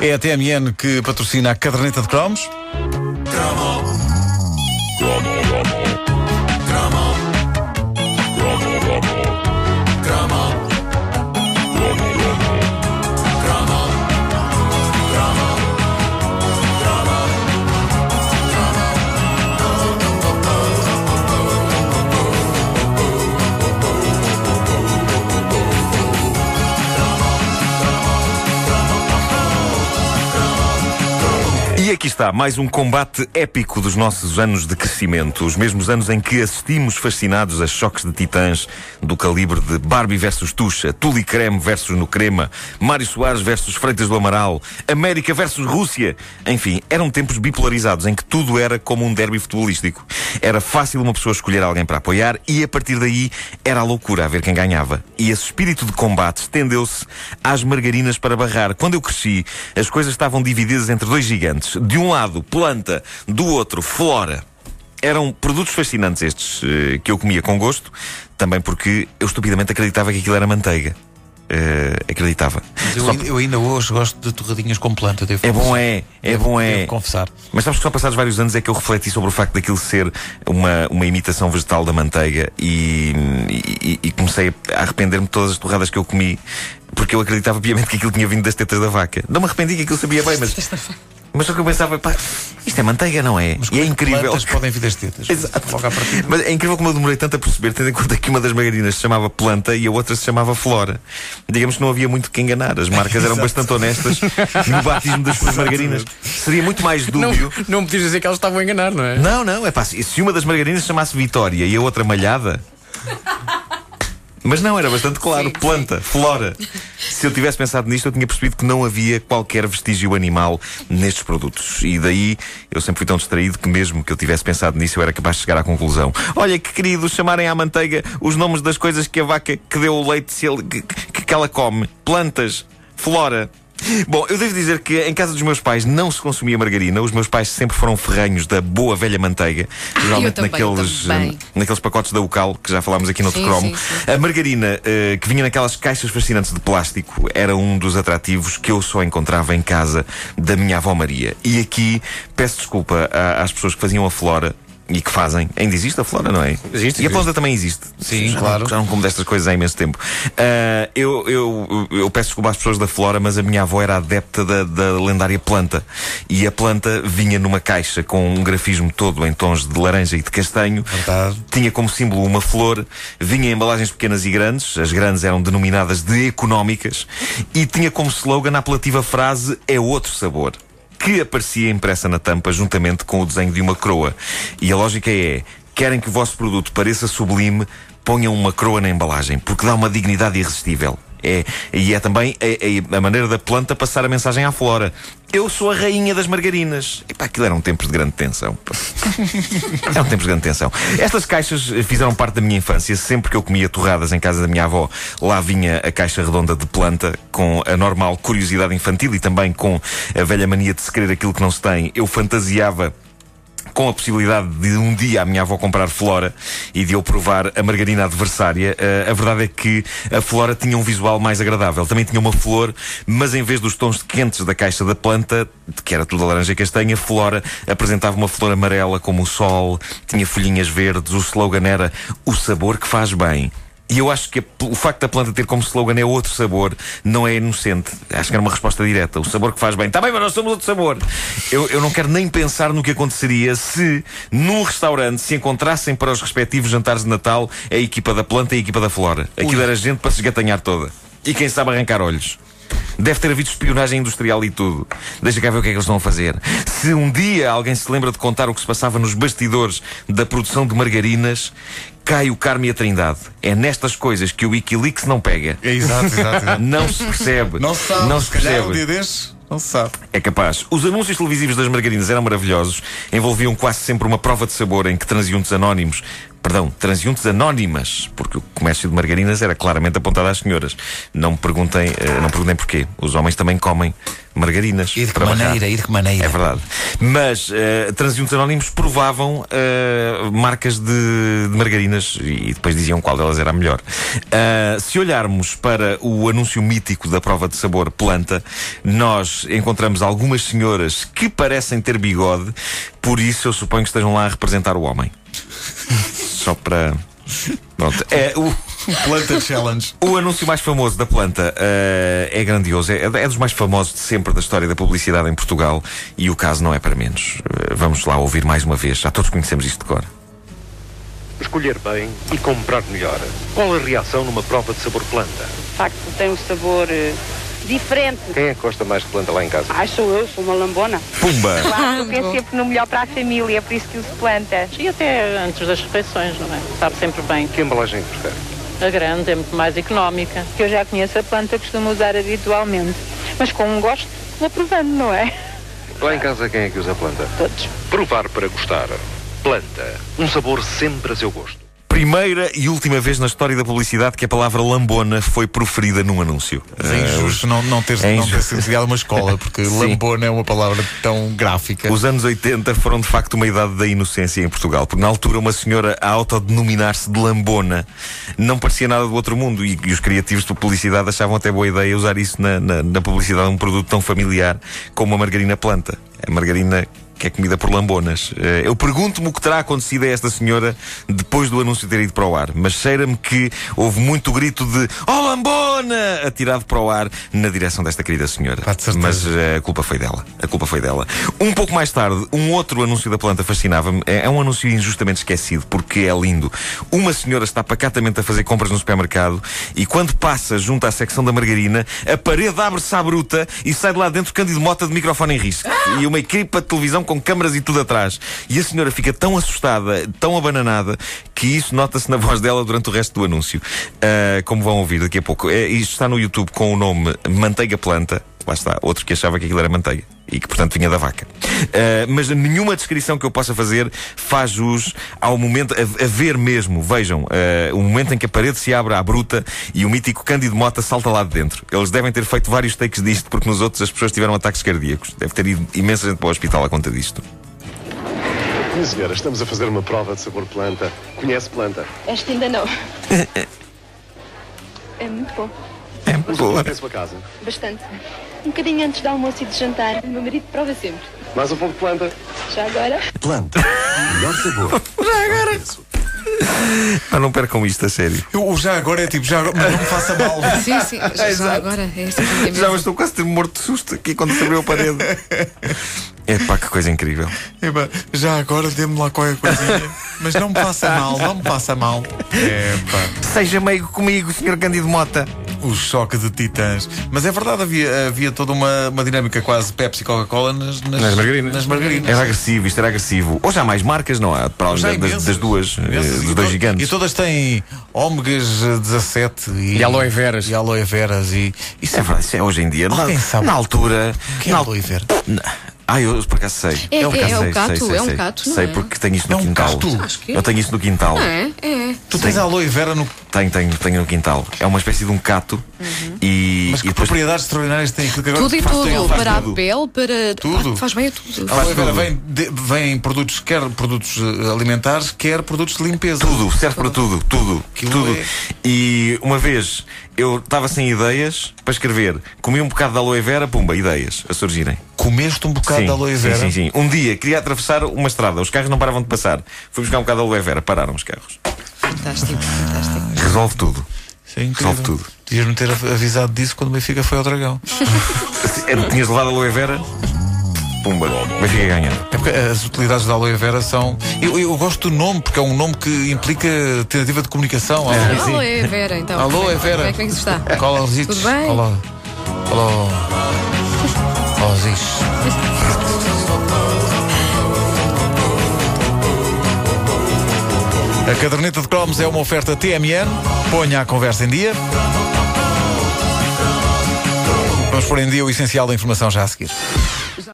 É a TMN que patrocina a caderneta de cromos. Aqui está, mais um combate épico dos nossos anos de crescimento. Os mesmos anos em que assistimos fascinados a choques de titãs do calibre de Barbie versus Tuxa, Tuli Creme versus No Crema, Mário Soares versus Freitas do Amaral, América versus Rússia. Enfim, eram tempos bipolarizados em que tudo era como um derby futebolístico. Era fácil uma pessoa escolher alguém para apoiar e a partir daí era a loucura a ver quem ganhava. E esse espírito de combate estendeu-se às margarinas para barrar. Quando eu cresci, as coisas estavam divididas entre dois gigantes. De um lado, planta, do outro, flora. Eram produtos fascinantes estes eh, que eu comia com gosto, também porque eu estupidamente acreditava que aquilo era manteiga. Eh, acreditava. Mas eu, Só eu ainda hoje gosto de torradinhas com planta. Devo É bom, é. É Devo- bom, é. Devo confessar. Mas sabes que só passados vários anos é que eu refleti sobre o facto daquilo ser uma, uma imitação vegetal da manteiga e, e- e comecei a arrepender-me de todas as torradas que eu comi porque eu acreditava piamente que aquilo tinha vindo das tetas da vaca. Não me arrependi que aquilo sabia bem, mas. Mas só que eu pensava, pá, isto é manteiga, não é? Mas e é que incrível. Plantas podem vir das tetas. Exato. Logo à partida. Mas é incrível como eu demorei tanto a perceber, tendo em conta que uma das margarinas se chamava Planta e a outra se chamava Flora. Digamos que não havia muito que enganar. As marcas eram bastante honestas no batismo das suas margarinas. Seria muito mais Não, dúbio. não me podias dizer que elas estavam a enganar, não é? Não, não, é pá, se uma das margarinas se chamasse Vitória e a outra Malhada. Mas não, era bastante claro. Sim, planta, flora. Se eu tivesse pensado nisto, eu tinha percebido que não havia qualquer vestígio animal nestes produtos. E daí eu sempre fui tão distraído que, mesmo que eu tivesse pensado nisso, eu era capaz de chegar à conclusão: olha, que querido, chamarem à manteiga os nomes das coisas que a vaca que deu o leite que, que- que ela come: plantas, flora. Bom, eu devo dizer que em casa dos meus pais não se consumia margarina. Os meus pais sempre foram ferranhos da boa velha manteiga. Geralmente também, naqueles, eh, naqueles pacotes da Ucal, que já falámos aqui no outro Sim, cromo. sim, sim. A margarina eh, que vinha naquelas caixas fascinantes de plástico era um dos atrativos que eu só encontrava em casa da minha avó Maria. E aqui peço desculpa às pessoas que faziam a flora. E que fazem. Ainda existe a flora, não é? Existe, E a planta também existe. Sim, já claro. Não, já não como destas coisas há imenso tempo. Ah, eu, eu, eu peço desculpa às pessoas da flora, mas a minha avó era adepta da, da lendária planta. E a planta vinha numa caixa com um grafismo todo em tons de laranja e de castanho. Verdade. Tinha como símbolo uma flor, vinha em embalagens pequenas e grandes, as grandes eram denominadas de económicas, e tinha como slogan a apelativa frase É outro sabor. Que aparecia impressa na tampa juntamente com o desenho de uma croa. E a lógica é: querem que o vosso produto pareça sublime, ponham uma croa na embalagem, porque dá uma dignidade irresistível. É, e é também a, a- a maneira da planta passar a mensagem à flora. Eu sou a rainha das margarinas. E pá, aquilo eram tempos de grande tensão. Eram tempos de grande tensão. Estas caixas fizeram parte da minha infância. Sempre que eu comia torradas em casa da minha avó, lá vinha a caixa redonda de planta, com a normal curiosidade infantil e também com a velha mania de se querer aquilo que não se tem. Eu fantasiava com a possibilidade de um dia a minha avó comprar flora e de eu provar a margarina adversária, eh, a verdade é que a flora tinha um visual mais agradável. Também tinha uma flor, mas em vez dos tons quentes da caixa da planta, que era tudo laranja e castanha, flora apresentava uma flor amarela como o sol, tinha folhinhas verdes, o slogan era o sabor que faz bem. E eu acho que o facto da planta ter como slogan é outro sabor, não é inocente. Acho que era uma resposta direta. O sabor que faz bem. Está bem, mas nós somos outro sabor. Eu, eu não quero nem pensar no que aconteceria se, num restaurante, se encontrassem para os respectivos jantares de Natal a equipa da planta e a equipa da flora. Aquilo era gente para se esgatanhar toda. E quem sabe arrancar olhos. Deve ter havido espionagem industrial e tudo. Deixa cá ver o que é que eles estão a fazer. Se um dia alguém se lembra de contar o que se passava nos bastidores da produção de margarinas, cai o Carme e a Trindade. É nestas coisas que o Wikileaks não pega. É exato, exato, exato. Não se percebe. Não se sabe. Não se um percebe. dia não se sabe. É capaz. Os anúncios televisivos das margarinas eram maravilhosos. Envolviam quase sempre uma prova de sabor em que transeuntes anónimos perdão, transeuntes anónimas, porque o comércio de margarinas era claramente apontado às senhoras. Não me perguntem, uh, não perguntem porquê. Os homens também comem margarinas. E de que maneira, e de que maneira. É verdade. Mas uh, transeuntes anónimos provavam uh, marcas de, de, margarinas e depois diziam qual delas era a melhor. Uh, se olharmos para o anúncio mítico da prova de sabor planta, nós encontramos algumas senhoras que parecem ter bigode, por isso eu suponho que estejam lá a representar o homem. Só para. Pronto. É o. Planta Challenge. O anúncio mais famoso da planta uh, é grandioso. É, é, dos mais famosos de sempre da história da publicidade em Portugal e o caso não é para menos. Uh, vamos lá ouvir mais uma vez. Já todos conhecemos isto de cor. Escolher bem e comprar melhor. Qual a reação numa prova de sabor planta? De facto, tem um sabor uh, diferente. Quem é que gosta mais de planta lá em casa? Ah, sou eu, sou uma lambona. Pumba! Claro, eu penso sempre no melhor para a família, por isso que uso plantas. E até antes das refeições, não é? Sabe sempre bem. Que embalagem prefere? A grande é muito mais económica. Que eu já conheço a planta, costumo usar habitualmente. Mas com um gosto, vou provando, não é? Lá em casa quem é que usa planta? Todos. Provar para gostar. Planta. Um sabor sempre a seu gosto primeira e última vez na história da publicidade que a palavra lambona foi proferida num anúncio. É injusto uh, não, não ter, é não ter sido uma escola, porque lambona é uma palavra tão gráfica. Os anos 80 foram de facto uma idade da inocência em Portugal, porque na altura uma senhora a autodenominar-se de lambona não parecia nada do outro mundo e, e, os criativos de publicidade achavam até boa ideia usar isso na, na, na publicidade de um produto tão familiar como a margarina planta. A margarina que é comida por lambonas. Eh, eu pergunto-me o que terá acontecido a esta senhora depois do anúncio ter ido para o ar, mas cheira-me que houve muito grito de Oh lambona! atirado para o ar na direção desta querida senhora. Mas eh, a culpa foi dela. A culpa foi dela. Um pouco mais tarde, um outro anúncio da planta fascinava-me. É, é um anúncio injustamente esquecido, porque é lindo. Uma senhora está pacatamente a fazer compras no supermercado e quando passa junto à secção da margarina, a parede abre-se à bruta e sai de lá dentro Cândido Mota de microfone em risco. E uma equipa de televisão com câmaras e tudo atrás. E a senhora fica tão assustada, tão abananada, que isso nota-se na voz dela durante o resto do anúncio. Uh, como vão ouvir daqui a pouco. É, isto está no YouTube com o nome Manteiga Planta. Lá está, outro que achava que aquilo era manteiga e que, portanto, vinha da vaca. Uh, mas nenhuma descrição que eu possa fazer faz jus ao momento, a, a ver mesmo, vejam, uh, o momento em que a parede se abre à bruta e o mítico Cândido Mota salta lá de dentro. Eles devem ter feito vários takes disto, porque nos outros as pessoas tiveram ataques cardíacos. Deve ter ido imensa gente para o hospital à conta disto. Minha senhora, estamos a fazer uma prova de sabor planta. Conhece planta? Esta ainda não. é muito bom. É boa. Conhece sua casa? Bastante. Um bocadinho antes do almoço e de jantar. O meu marido prova sempre. Mais um pouco de planta. Já agora? Planta. Melhor sabor. Já agora. Mas não percam isto, a sério. Eu, já agora é tipo, já agora, mas não me faça mal. Sim, sim, já, já agora é esta Já estou quase a ter morto de susto aqui quando se abriu a parede. É pá, que coisa incrível. Epá, já agora dê-me lá qualquer coisinha. Mas não me faça mal, não me faça mal. Epá. Seja meio comigo, Sr. Cândido Mota. O choque de titãs. Mas é verdade, havia, havia toda uma, uma dinâmica quase Pepsi Coca-Cola nas, nas, nas, margarinas. nas margarinas. Era agressivo, isto era agressivo. Hoje há mais marcas, não há? Para além das, das, duas, eh, imensas. dos dois gigantes. E todas têm ômegas 17 e, e aloe veras. E aloe veras. E, isso é verdade, isso é hoje em dia. Na, na altura. Que é aloe vera? Ah, eu por acaso sei. É, eu, é, é, sei, o cato, sei, sei, é um cato. Sei, é? porque tenho isto é no um quintal. Cato? Eu tenho isto no quintal. Não é? É. Tu tens a aloe vera no. Tenho, tenho, tenho no quintal. É uma espécie de um cato. Uhum. E, Mas que e depois... propriedades extraordinárias tem aquilo que agora Tudo e tudo, para a pele, para. Tudo. Ah, faz bem a tudo. Aloe vera vem, de, vem produtos, quer produtos eh, alimentares, quer produtos de limpeza. Tudo, serve para tudo, tudo. Aquilo tudo. É... E uma vez eu estava sem ideias para escrever, comi um bocado de aloe vera, pumba, ideias a surgirem. Comeste um bocado sim, de aloe vera? Sim, sim, sim. Um dia queria atravessar uma estrada, os carros não paravam de passar. Fui buscar um bocado de aloe vera, pararam os carros. Fantástico, fantástico. Resolve tudo. É Resolve tudo. Devias-me ter avisado disso quando o Benfica foi ao Dragão. Tinhas levado aloe vera? Pumba, Benfica ganha. É porque as utilidades da aloe vera são. Eu, eu gosto do nome, porque é um nome que implica tentativa de comunicação. É, aloe vera, então. Aloe vera. Como é que está? Tudo bem? Olá. Olá. Olá, A caderneta de cromos é uma oferta TMN. Ponha a conversa em dia. Vamos pôr em dia o essencial da informação já a seguir.